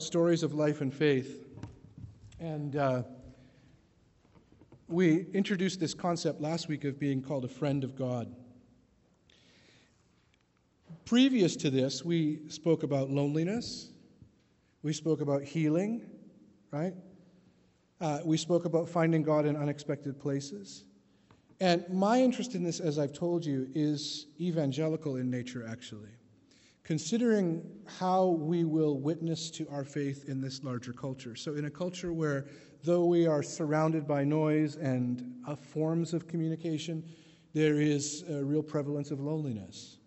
stories of life and faith. And uh, we introduced this concept last week of being called a friend of God. Previous to this, we spoke about loneliness, we spoke about healing, right? Uh, we spoke about finding God in unexpected places. And my interest in this, as I've told you, is evangelical in nature, actually considering how we will witness to our faith in this larger culture. So, in a culture where, though we are surrounded by noise and uh, forms of communication, there is a real prevalence of loneliness.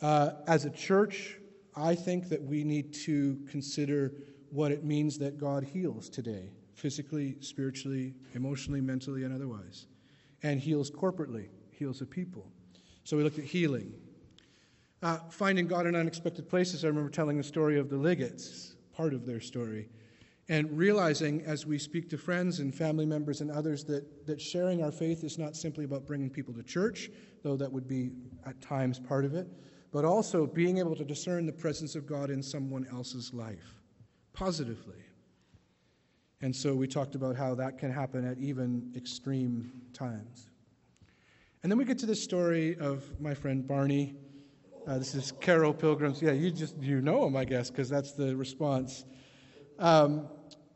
Uh, as a church, I think that we need to consider what it means that God heals today physically, spiritually, emotionally, mentally, and otherwise, and heals corporately, heals a people. So, we looked at healing. Uh, finding God in unexpected places, I remember telling the story of the Liggets, part of their story, and realizing as we speak to friends and family members and others that, that sharing our faith is not simply about bringing people to church, though that would be at times part of it, but also being able to discern the presence of God in someone else's life positively. And so we talked about how that can happen at even extreme times. And then we get to this story of my friend Barney uh, this is Carol Pilgrim's. Yeah, you just you know him, I guess, because that's the response. Um,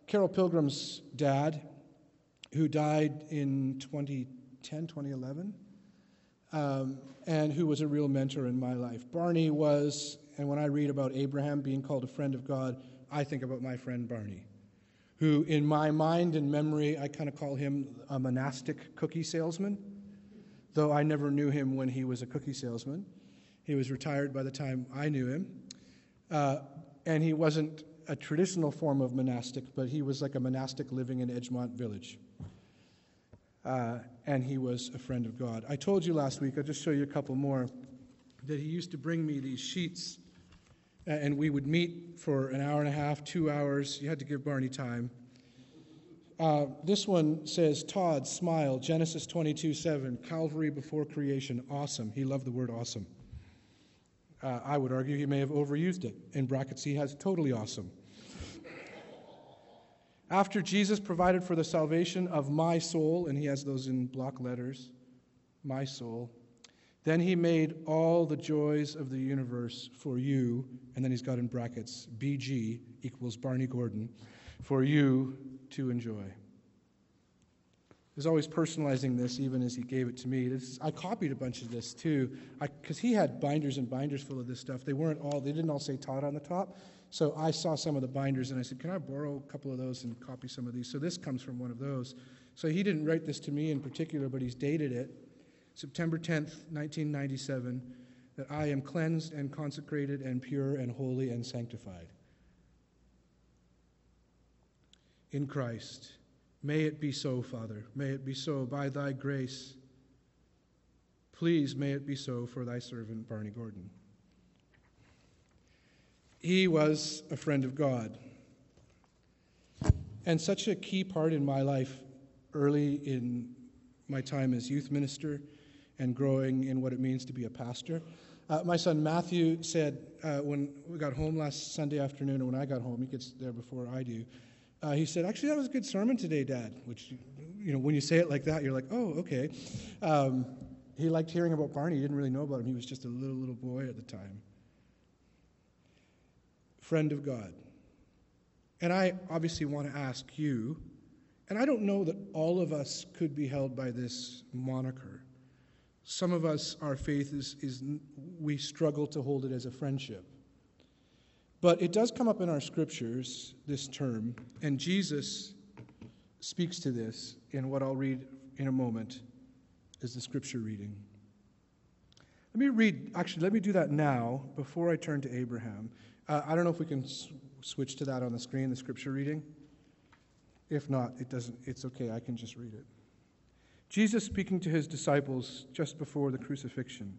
Carol Pilgrim's dad, who died in 2010, 2011, um, and who was a real mentor in my life. Barney was, and when I read about Abraham being called a friend of God, I think about my friend Barney, who, in my mind and memory, I kind of call him a monastic cookie salesman, though I never knew him when he was a cookie salesman. He was retired by the time I knew him. Uh, and he wasn't a traditional form of monastic, but he was like a monastic living in Edgemont Village. Uh, and he was a friend of God. I told you last week, I'll just show you a couple more, that he used to bring me these sheets, and we would meet for an hour and a half, two hours. You had to give Barney time. Uh, this one says, Todd, smile, Genesis 22 7, Calvary before creation, awesome. He loved the word awesome. Uh, I would argue he may have overused it. In brackets, he has totally awesome. After Jesus provided for the salvation of my soul, and he has those in block letters, my soul, then he made all the joys of the universe for you, and then he's got in brackets, BG equals Barney Gordon, for you to enjoy was always personalizing this even as he gave it to me. This, I copied a bunch of this too, because he had binders and binders full of this stuff. They weren't all, they didn't all say Todd on the top. So I saw some of the binders and I said, Can I borrow a couple of those and copy some of these? So this comes from one of those. So he didn't write this to me in particular, but he's dated it September 10th, 1997, that I am cleansed and consecrated and pure and holy and sanctified in Christ. May it be so, Father. May it be so by thy grace. Please, may it be so for thy servant, Barney Gordon. He was a friend of God. And such a key part in my life early in my time as youth minister and growing in what it means to be a pastor. Uh, my son Matthew said uh, when we got home last Sunday afternoon, and when I got home, he gets there before I do, uh, he said, Actually, that was a good sermon today, Dad. Which, you know, when you say it like that, you're like, Oh, okay. Um, he liked hearing about Barney. He didn't really know about him. He was just a little, little boy at the time. Friend of God. And I obviously want to ask you, and I don't know that all of us could be held by this moniker. Some of us, our faith is, is we struggle to hold it as a friendship. But it does come up in our scriptures, this term, and Jesus speaks to this in what I'll read in a moment is the scripture reading. Let me read, actually, let me do that now before I turn to Abraham. Uh, I don't know if we can s- switch to that on the screen, the scripture reading. If not, it doesn't, it's okay, I can just read it. Jesus speaking to his disciples just before the crucifixion.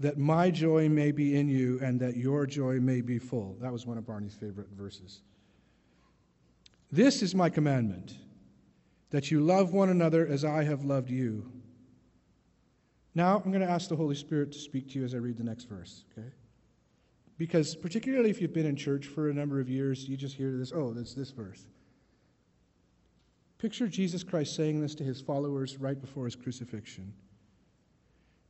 that my joy may be in you and that your joy may be full. That was one of Barney's favorite verses. This is my commandment, that you love one another as I have loved you. Now I'm going to ask the Holy Spirit to speak to you as I read the next verse, okay? Because, particularly if you've been in church for a number of years, you just hear this oh, that's this verse. Picture Jesus Christ saying this to his followers right before his crucifixion.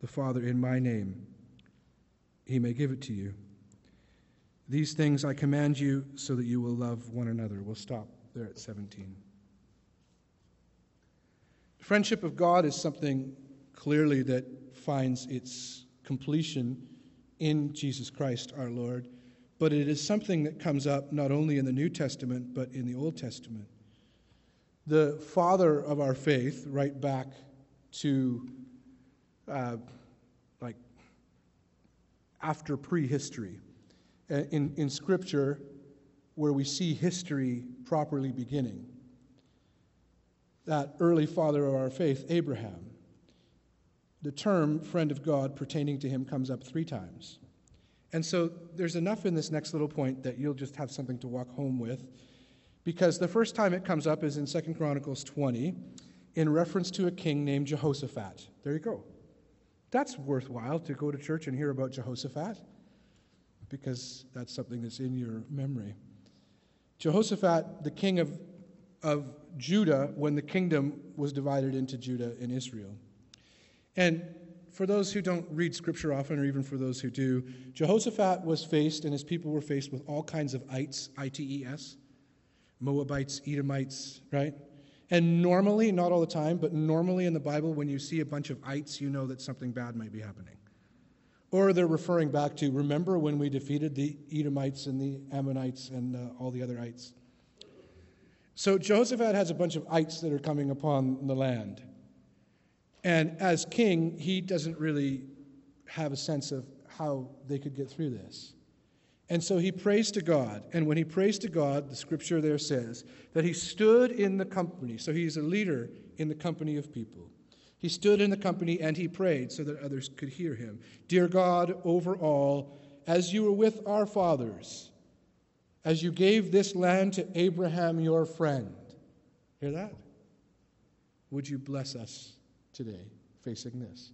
the Father in my name, he may give it to you. These things I command you, so that you will love one another. We'll stop there at 17. The friendship of God is something clearly that finds its completion in Jesus Christ our Lord, but it is something that comes up not only in the New Testament, but in the Old Testament. The father of our faith, right back to uh, like after prehistory, uh, in, in Scripture, where we see history properly beginning. That early father of our faith, Abraham, the term friend of God pertaining to him comes up three times. And so there's enough in this next little point that you'll just have something to walk home with. Because the first time it comes up is in 2nd Chronicles 20 in reference to a king named Jehoshaphat. There you go. That's worthwhile to go to church and hear about Jehoshaphat because that's something that's in your memory. Jehoshaphat, the king of, of Judah, when the kingdom was divided into Judah and Israel. And for those who don't read scripture often, or even for those who do, Jehoshaphat was faced, and his people were faced with all kinds of ites, I T E S, Moabites, Edomites, right? And normally, not all the time, but normally in the Bible, when you see a bunch of ites, you know that something bad might be happening. Or they're referring back to, remember when we defeated the Edomites and the Ammonites and uh, all the other ites? So Jehoshaphat has a bunch of ites that are coming upon the land. And as king, he doesn't really have a sense of how they could get through this. And so he prays to God. And when he prays to God, the scripture there says that he stood in the company. So he's a leader in the company of people. He stood in the company and he prayed so that others could hear him. Dear God, over all, as you were with our fathers, as you gave this land to Abraham your friend. Hear that? Would you bless us today facing this?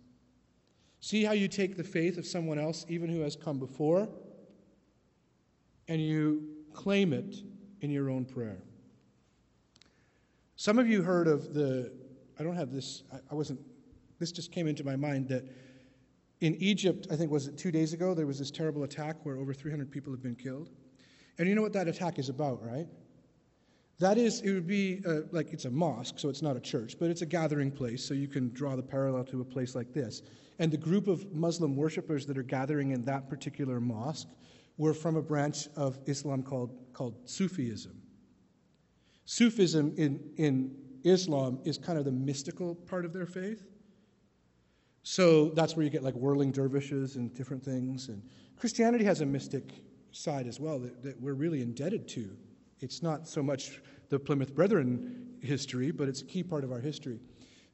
See how you take the faith of someone else, even who has come before, and you claim it in your own prayer. Some of you heard of the I don't have this, I, wasn't, this just came into my mind that in Egypt, I think was it two days ago, there was this terrible attack where over 300 people have been killed. And you know what that attack is about, right? That is, it would be uh, like it's a mosque, so it's not a church, but it's a gathering place, so you can draw the parallel to a place like this. And the group of Muslim worshippers that are gathering in that particular mosque were from a branch of Islam called, called Sufism. Sufism in, in Islam is kind of the mystical part of their faith. So that's where you get like whirling dervishes and different things. And Christianity has a mystic side as well that, that we're really indebted to. It's not so much the Plymouth Brethren history, but it's a key part of our history.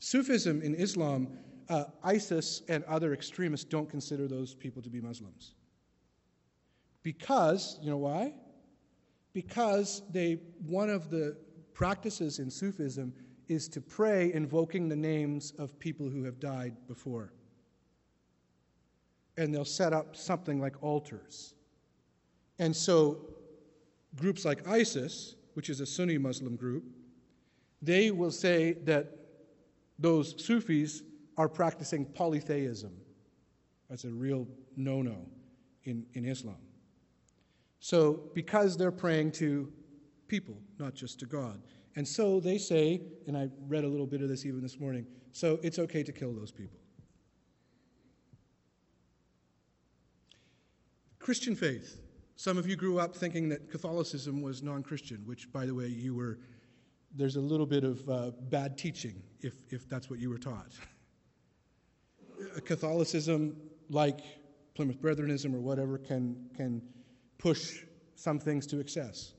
Sufism in Islam, uh, ISIS and other extremists don't consider those people to be Muslims. Because, you know why? Because they, one of the practices in Sufism is to pray invoking the names of people who have died before. And they'll set up something like altars. And so, groups like ISIS, which is a Sunni Muslim group, they will say that those Sufis are practicing polytheism. That's a real no no in, in Islam. So, because they're praying to people, not just to God. And so they say, and I read a little bit of this even this morning, so it's okay to kill those people. Christian faith. Some of you grew up thinking that Catholicism was non Christian, which, by the way, you were, there's a little bit of uh, bad teaching if, if that's what you were taught. Catholicism, like Plymouth Brethrenism or whatever, can, can push some things to excess.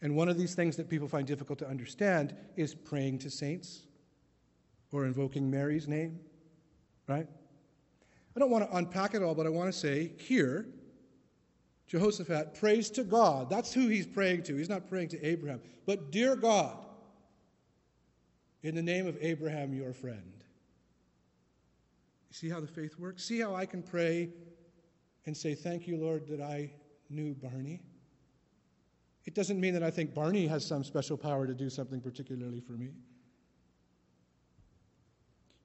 And one of these things that people find difficult to understand is praying to saints or invoking Mary's name, right? I don't want to unpack it all, but I want to say here, Jehoshaphat prays to God. That's who he's praying to. He's not praying to Abraham. But, dear God, in the name of Abraham, your friend. See how the faith works? See how I can pray and say, Thank you, Lord, that I knew Barney? It doesn't mean that I think Barney has some special power to do something particularly for me.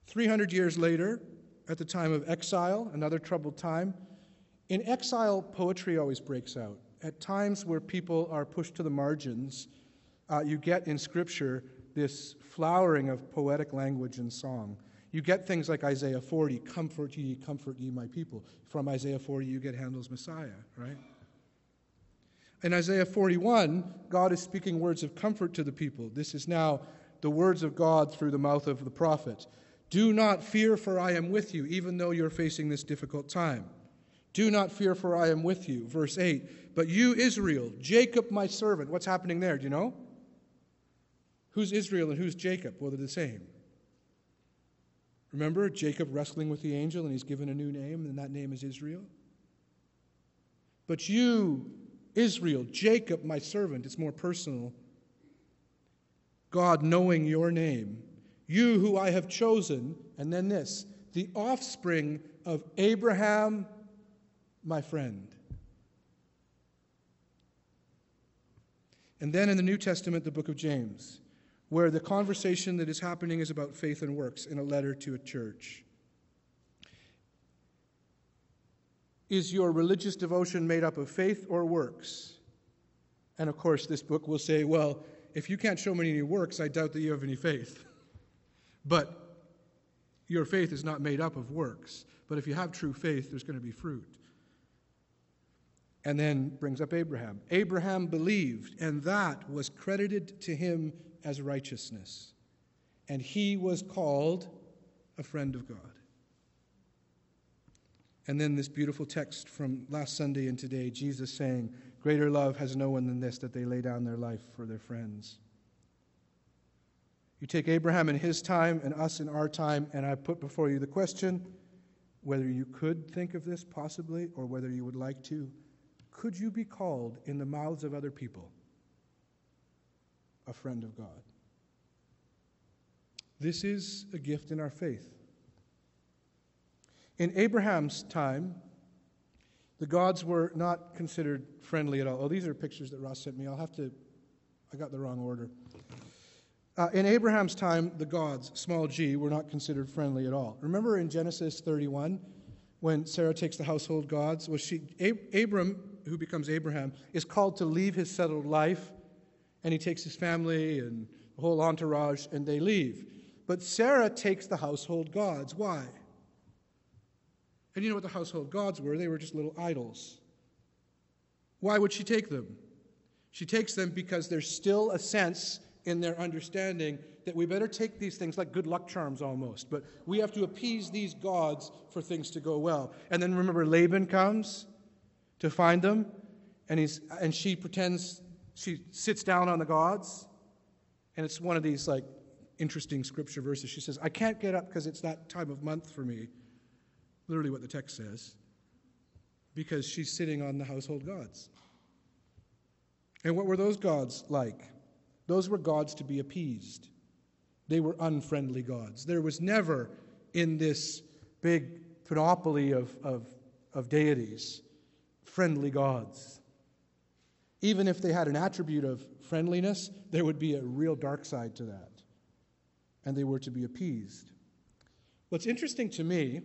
300 years later, at the time of exile, another troubled time, in exile, poetry always breaks out. At times where people are pushed to the margins, uh, you get in Scripture this flowering of poetic language and song. You get things like Isaiah 40, comfort ye, comfort ye, my people. From Isaiah 40, you get Handel's Messiah, right? In Isaiah 41, God is speaking words of comfort to the people. This is now the words of God through the mouth of the prophet. Do not fear, for I am with you, even though you're facing this difficult time. Do not fear, for I am with you. Verse 8. But you, Israel, Jacob, my servant. What's happening there? Do you know? Who's Israel and who's Jacob? Well, they're the same. Remember Jacob wrestling with the angel and he's given a new name, and that name is Israel? But you, Israel, Jacob, my servant, it's more personal. God knowing your name, you who I have chosen, and then this, the offspring of Abraham, my friend. And then in the New Testament, the book of James where the conversation that is happening is about faith and works in a letter to a church. Is your religious devotion made up of faith or works? And of course, this book will say, well, if you can't show me any works, I doubt that you have any faith. but your faith is not made up of works. But if you have true faith, there's going to be fruit. And then brings up Abraham. Abraham believed, and that was credited to him as righteousness. And he was called a friend of God. And then this beautiful text from last Sunday and today Jesus saying, Greater love has no one than this, that they lay down their life for their friends. You take Abraham in his time and us in our time, and I put before you the question whether you could think of this possibly or whether you would like to. Could you be called in the mouths of other people a friend of God. This is a gift in our faith. In Abraham's time, the gods were not considered friendly at all. Oh, these are pictures that Ross sent me. I'll have to, I got the wrong order. Uh, in Abraham's time, the gods, small g, were not considered friendly at all. Remember in Genesis 31 when Sarah takes the household gods? Was she, Ab- Abram, who becomes Abraham, is called to leave his settled life and he takes his family and the whole entourage, and they leave. But Sarah takes the household gods. Why? And you know what the household gods were? They were just little idols. Why would she take them? She takes them because there's still a sense in their understanding that we better take these things like good luck charms almost, but we have to appease these gods for things to go well. And then remember, Laban comes to find them, and, he's, and she pretends she sits down on the gods, and it's one of these like interesting scripture verses. She says, I can't get up because it's that time of month for me. Literally what the text says. Because she's sitting on the household gods. And what were those gods like? Those were gods to be appeased. They were unfriendly gods. There was never in this big panoply of, of, of deities friendly gods. Even if they had an attribute of friendliness, there would be a real dark side to that. And they were to be appeased. What's interesting to me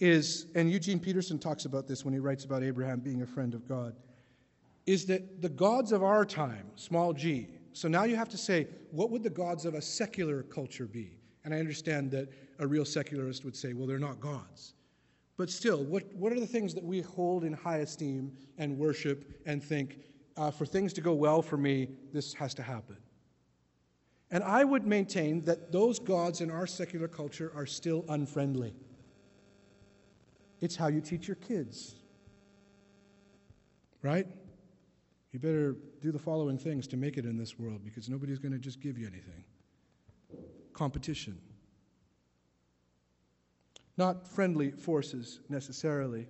is, and Eugene Peterson talks about this when he writes about Abraham being a friend of God, is that the gods of our time, small g, so now you have to say, what would the gods of a secular culture be? And I understand that a real secularist would say, well, they're not gods. But still, what, what are the things that we hold in high esteem and worship and think, uh, for things to go well for me, this has to happen? And I would maintain that those gods in our secular culture are still unfriendly. It's how you teach your kids. Right? You better do the following things to make it in this world because nobody's going to just give you anything. Competition. Not friendly forces necessarily,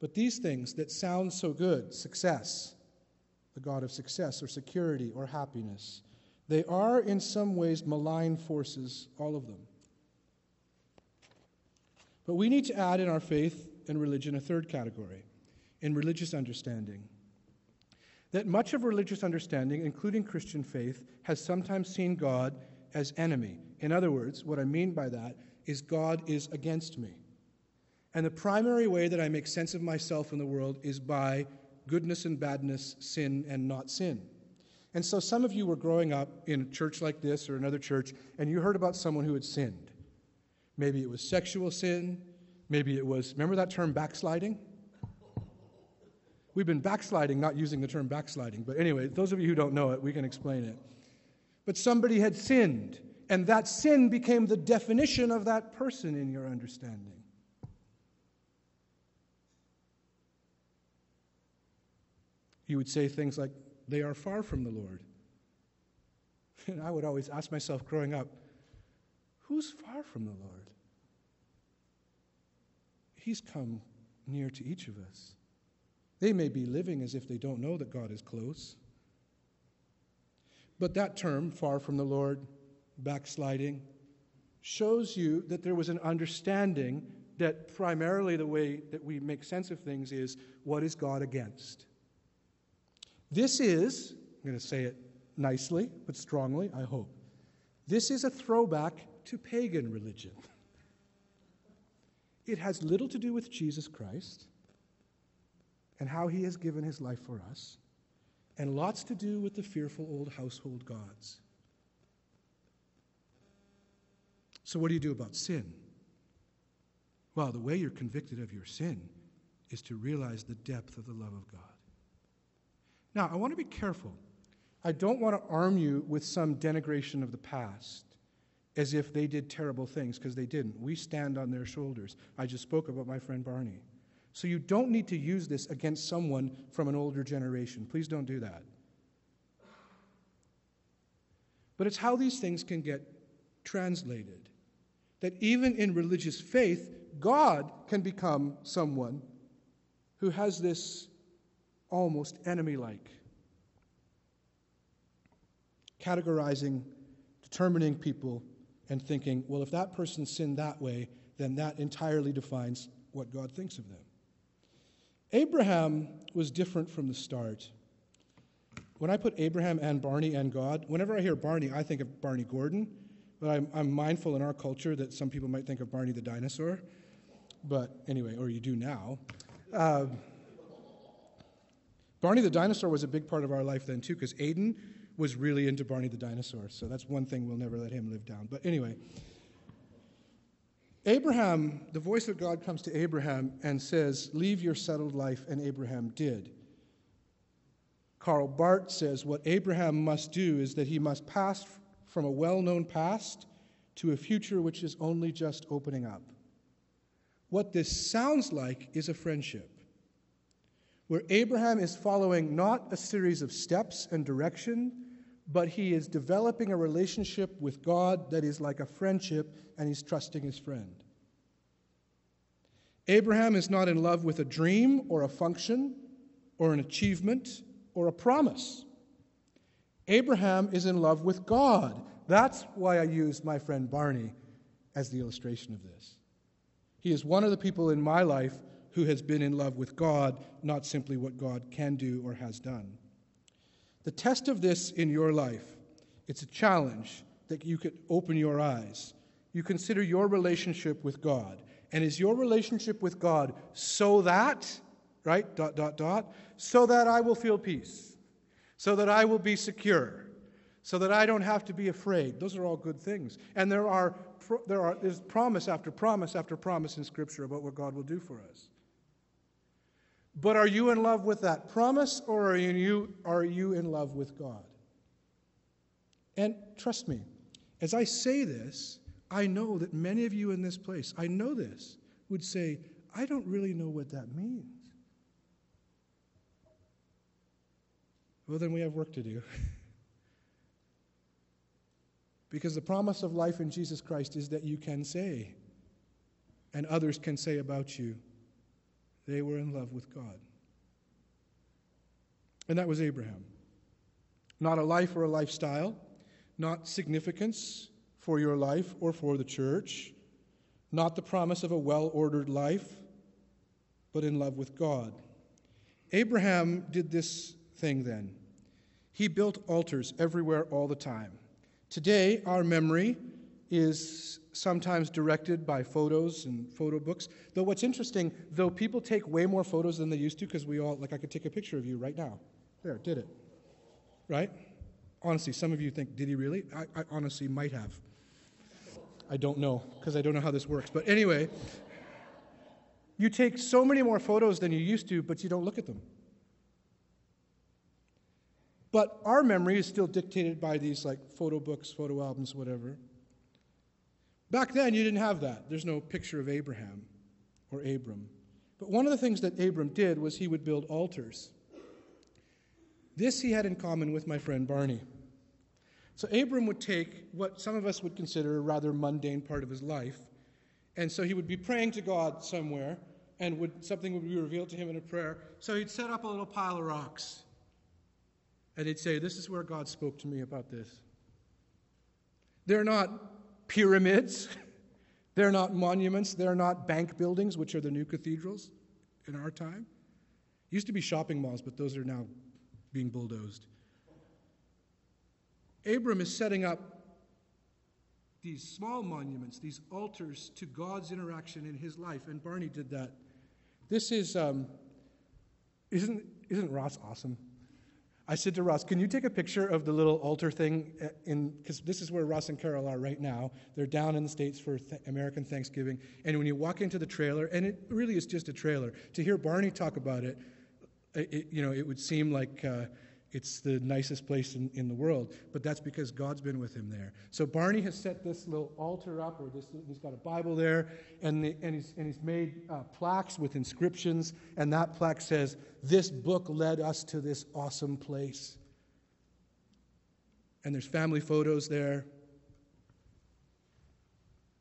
but these things that sound so good success, the God of success or security or happiness they are, in some ways, malign forces, all of them. But we need to add in our faith and religion a third category in religious understanding. That much of religious understanding, including Christian faith, has sometimes seen God as enemy. In other words, what I mean by that is God is against me. And the primary way that I make sense of myself in the world is by goodness and badness, sin and not sin. And so some of you were growing up in a church like this or another church, and you heard about someone who had sinned. Maybe it was sexual sin. Maybe it was, remember that term backsliding? We've been backsliding, not using the term backsliding. But anyway, those of you who don't know it, we can explain it. But somebody had sinned, and that sin became the definition of that person in your understanding. You would say things like, they are far from the Lord. And I would always ask myself growing up, who's far from the Lord? He's come near to each of us. They may be living as if they don't know that God is close. But that term, far from the Lord, backsliding, shows you that there was an understanding that primarily the way that we make sense of things is what is God against? This is, I'm going to say it nicely but strongly, I hope. This is a throwback to pagan religion. It has little to do with Jesus Christ and how he has given his life for us, and lots to do with the fearful old household gods. So, what do you do about sin? Well, the way you're convicted of your sin is to realize the depth of the love of God. Now, I want to be careful. I don't want to arm you with some denigration of the past as if they did terrible things, because they didn't. We stand on their shoulders. I just spoke about my friend Barney. So you don't need to use this against someone from an older generation. Please don't do that. But it's how these things can get translated. That even in religious faith, God can become someone who has this almost enemy like. Categorizing, determining people, and thinking, well, if that person sinned that way, then that entirely defines what God thinks of them. Abraham was different from the start. When I put Abraham and Barney and God, whenever I hear Barney, I think of Barney Gordon, but I'm, I'm mindful in our culture that some people might think of Barney the dinosaur. But anyway, or you do now. Uh, Barney the dinosaur was a big part of our life then, too, because Aiden was really into Barney the dinosaur. So that's one thing we'll never let him live down. But anyway, Abraham, the voice of God comes to Abraham and says, Leave your settled life, and Abraham did. Karl Barth says, What Abraham must do is that he must pass from a well known past to a future which is only just opening up. What this sounds like is a friendship where Abraham is following not a series of steps and direction, but he is developing a relationship with God that is like a friendship, and he's trusting his friend. Abraham is not in love with a dream or a function or an achievement or a promise. Abraham is in love with God. That's why I used my friend Barney as the illustration of this. He is one of the people in my life who has been in love with God, not simply what God can do or has done. The test of this in your life, it's a challenge that you could open your eyes. You consider your relationship with God. And is your relationship with God so that, right, dot, dot, dot, so that I will feel peace, so that I will be secure, so that I don't have to be afraid? Those are all good things. And there are, there are there's promise after promise after promise in Scripture about what God will do for us. But are you in love with that promise or are you, are you in love with God? And trust me, as I say this, I know that many of you in this place, I know this, would say, I don't really know what that means. Well, then we have work to do. because the promise of life in Jesus Christ is that you can say, and others can say about you, they were in love with God. And that was Abraham. Not a life or a lifestyle, not significance for your life or for the church, not the promise of a well ordered life, but in love with God. Abraham did this thing then. He built altars everywhere all the time. Today, our memory is sometimes directed by photos and photo books. Though what's interesting, though people take way more photos than they used to, because we all, like I could take a picture of you right now. There, did it. Right? Honestly, some of you think, did he really? I, I honestly might have. I don't know, because I don't know how this works. But anyway, you take so many more photos than you used to, but you don't look at them. But our memory is still dictated by these like photo books, photo albums, whatever. Back then, you didn't have that. There's no picture of Abraham or Abram. But one of the things that Abram did was he would build altars. This he had in common with my friend Barney. So Abram would take what some of us would consider a rather mundane part of his life, and so he would be praying to God somewhere, and would, something would be revealed to him in a prayer. So he'd set up a little pile of rocks, and he'd say, This is where God spoke to me about this. They're not pyramids. They're not monuments. They're not bank buildings, which are the new cathedrals in our time. Used to be shopping malls, but those are now being bulldozed. Abram is setting up these small monuments, these altars to God's interaction in his life, and Barney did that. This is, um, isn't, isn't Ross awesome? I said to Ross, Can you take a picture of the little altar thing? Uh, in Because this is where Ross and Carol are right now. They're down in the States for th- American Thanksgiving. And when you walk into the trailer, and it really is just a trailer, to hear Barney talk about it, it you know, it would seem like. Uh, it's the nicest place in, in the world, but that's because God's been with him there. So Barney has set this little altar up, or this, he's got a Bible there, and, the, and, he's, and he's made uh, plaques with inscriptions, and that plaque says, This book led us to this awesome place. And there's family photos there.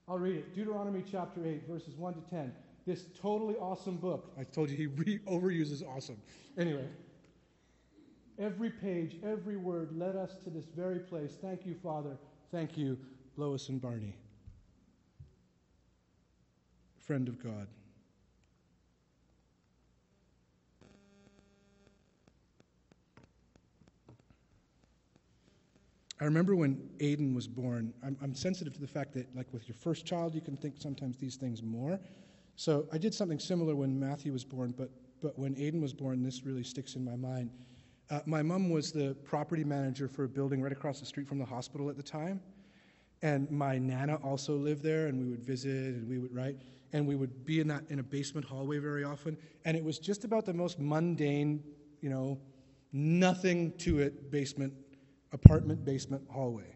I'll read it. Deuteronomy chapter 8, verses 1 to 10. This totally awesome book. I told you he re- overuses awesome. Anyway. Every page, every word led us to this very place. Thank you, Father. Thank you, Lois and Barney. Friend of God. I remember when Aiden was born, I'm, I'm, sensitive to the fact that, like with your first child, you can think sometimes these things more. So I did something similar when Matthew was born, but, but when Aiden was born, this really sticks in my mind. Uh, my mom was the property manager for a building right across the street from the hospital at the time. And my nana also lived there, and we would visit, and we would write, and we would be in that in a basement hallway very often. And it was just about the most mundane, you know, nothing to it basement, apartment basement hallway.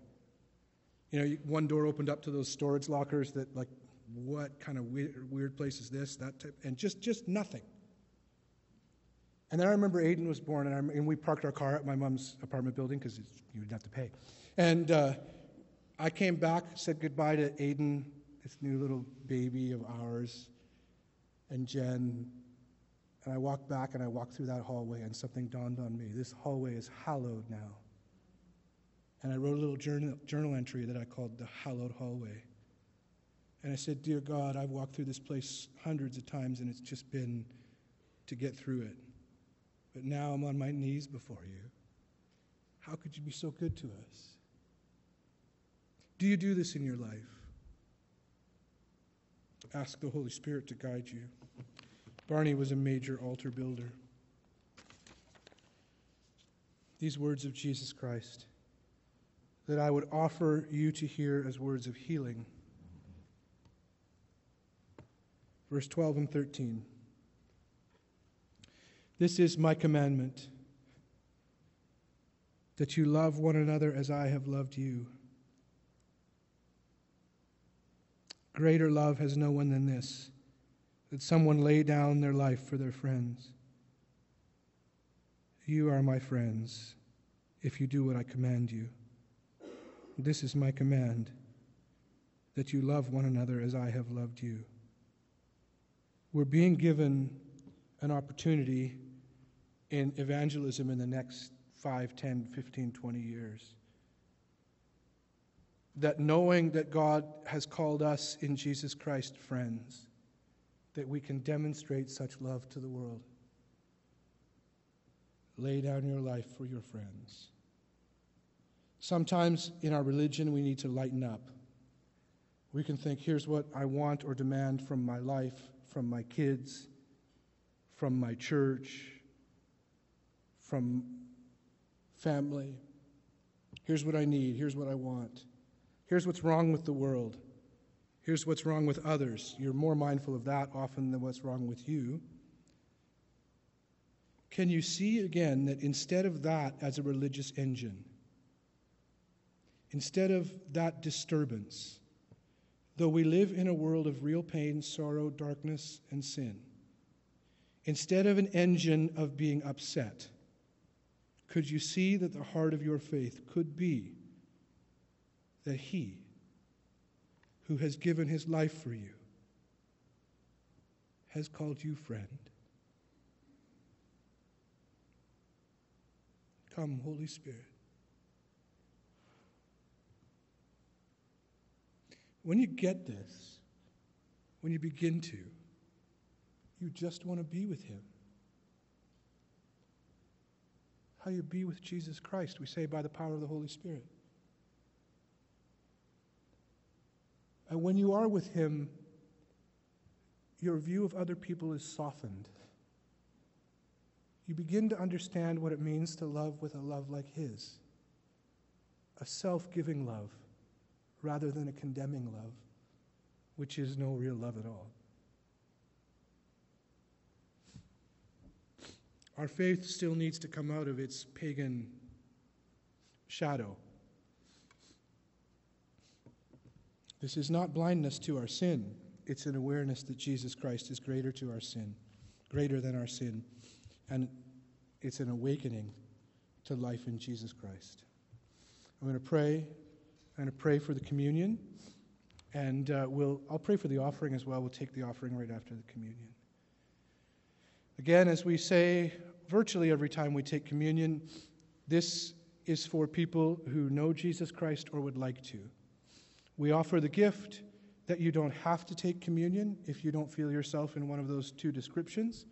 You know, one door opened up to those storage lockers that, like, what kind of weird, weird place is this? That type, and just just nothing. And then I remember Aiden was born, and, and we parked our car at my mom's apartment building because you didn't have to pay. And uh, I came back, said goodbye to Aiden, this new little baby of ours, and Jen. And I walked back and I walked through that hallway, and something dawned on me. This hallway is hallowed now. And I wrote a little journal, journal entry that I called the Hallowed Hallway. And I said, Dear God, I've walked through this place hundreds of times, and it's just been to get through it but now I'm on my knees before you. How could you be so good to us? Do you do this in your life? ask the Holy Spirit to guide you. Barney was a major altar builder. These words of Jesus Christ that I would offer you to hear as words of healing. Verse 12 and 13. This is my commandment that you love one another as I have loved you. Greater love has no one than this that someone lay down their life for their friends. You are my friends if you do what I command you. This is my command that you love one another as I have loved you. We're being given an opportunity in evangelism in the next 5, 10, 15, 20 years. That knowing that God has called us in Jesus Christ friends, that we can demonstrate such love to the world. Lay down your life for your friends. Sometimes in our religion, we need to lighten up. We can think, here's what I want or demand from my life, from my kids, from my church, from family. Here's what I need. Here's what I want. Here's what's wrong with the world. Here's what's wrong with others. You're more mindful of that often than what's wrong with you. Can you see again that instead of that as a religious engine, instead of that disturbance, though we live in a world of real pain, sorrow, darkness, and sin, instead of an engine of being upset, could you see that the heart of your faith could be that He, who has given his life for you, has called you friend. Come, Holy Spirit. When you get this, when you begin to, you just want to be with him. How you be with Jesus Christ, we say by the power of the Holy Spirit. And when you are with Him, your view of other people is softened. You begin to understand what it means to love with a love like His a self giving love rather than a condemning love, which is no real love at all. Our faith still needs to come out of its pagan shadow. This is not blindness to our sin, it's an awareness that Jesus Christ is greater to our sin, greater than our sin. And it's an awakening to life in Jesus Christ. I'm going to pray. I'm going to pray for the communion. And uh, we'll, I'll pray for the offering as well. We'll take the offering right after the communion. Again, as we say virtually every time we take communion, this is for people who know Jesus Christ or would like to. We offer the gift that you don't have to take communion if you don't feel yourself in one of those two descriptions.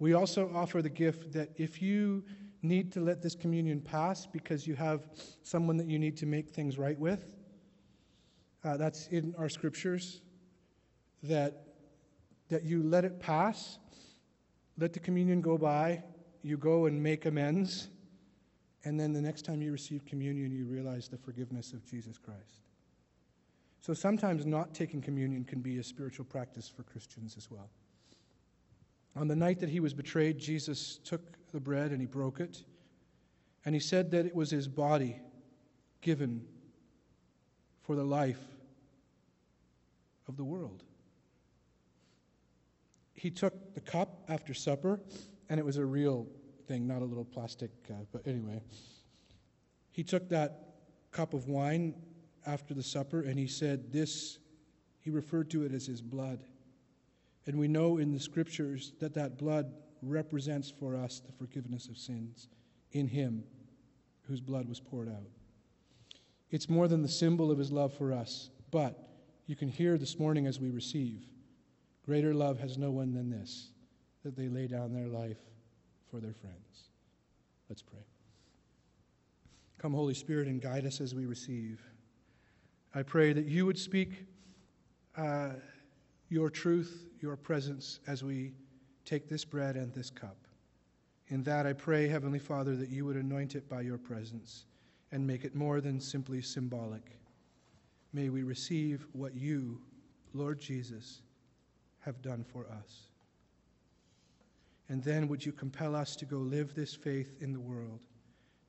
We also offer the gift that if you need to let this communion pass because you have someone that you need to make things right with, uh, that's in our scriptures, that, that you let it pass, let the communion go by, you go and make amends, and then the next time you receive communion, you realize the forgiveness of Jesus Christ. So sometimes not taking communion can be a spiritual practice for Christians as well. On the night that he was betrayed, Jesus took the bread and he broke it, and he said that it was his body given for the life of the world. He took the cup after supper, and it was a real thing, not a little plastic, uh, but anyway. He took that cup of wine after the supper, and he said, This, he referred to it as his blood. And we know in the scriptures that that blood represents for us the forgiveness of sins in him whose blood was poured out. It's more than the symbol of his love for us, but you can hear this morning as we receive greater love has no one than this, that they lay down their life for their friends. Let's pray. Come, Holy Spirit, and guide us as we receive. I pray that you would speak uh, your truth, your presence as we take this bread and this cup. In that, I pray, Heavenly Father, that you would anoint it by your presence and make it more than simply symbolic. May we receive what you, Lord Jesus, have done for us. And then would you compel us to go live this faith in the world,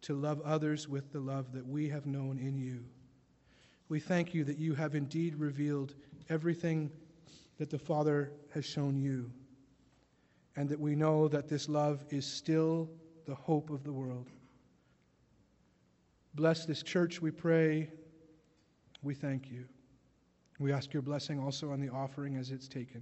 to love others with the love that we have known in you. We thank you that you have indeed revealed everything that the Father has shown you, and that we know that this love is still the hope of the world. Bless this church, we pray. We thank you. We ask your blessing also on the offering as it's taken.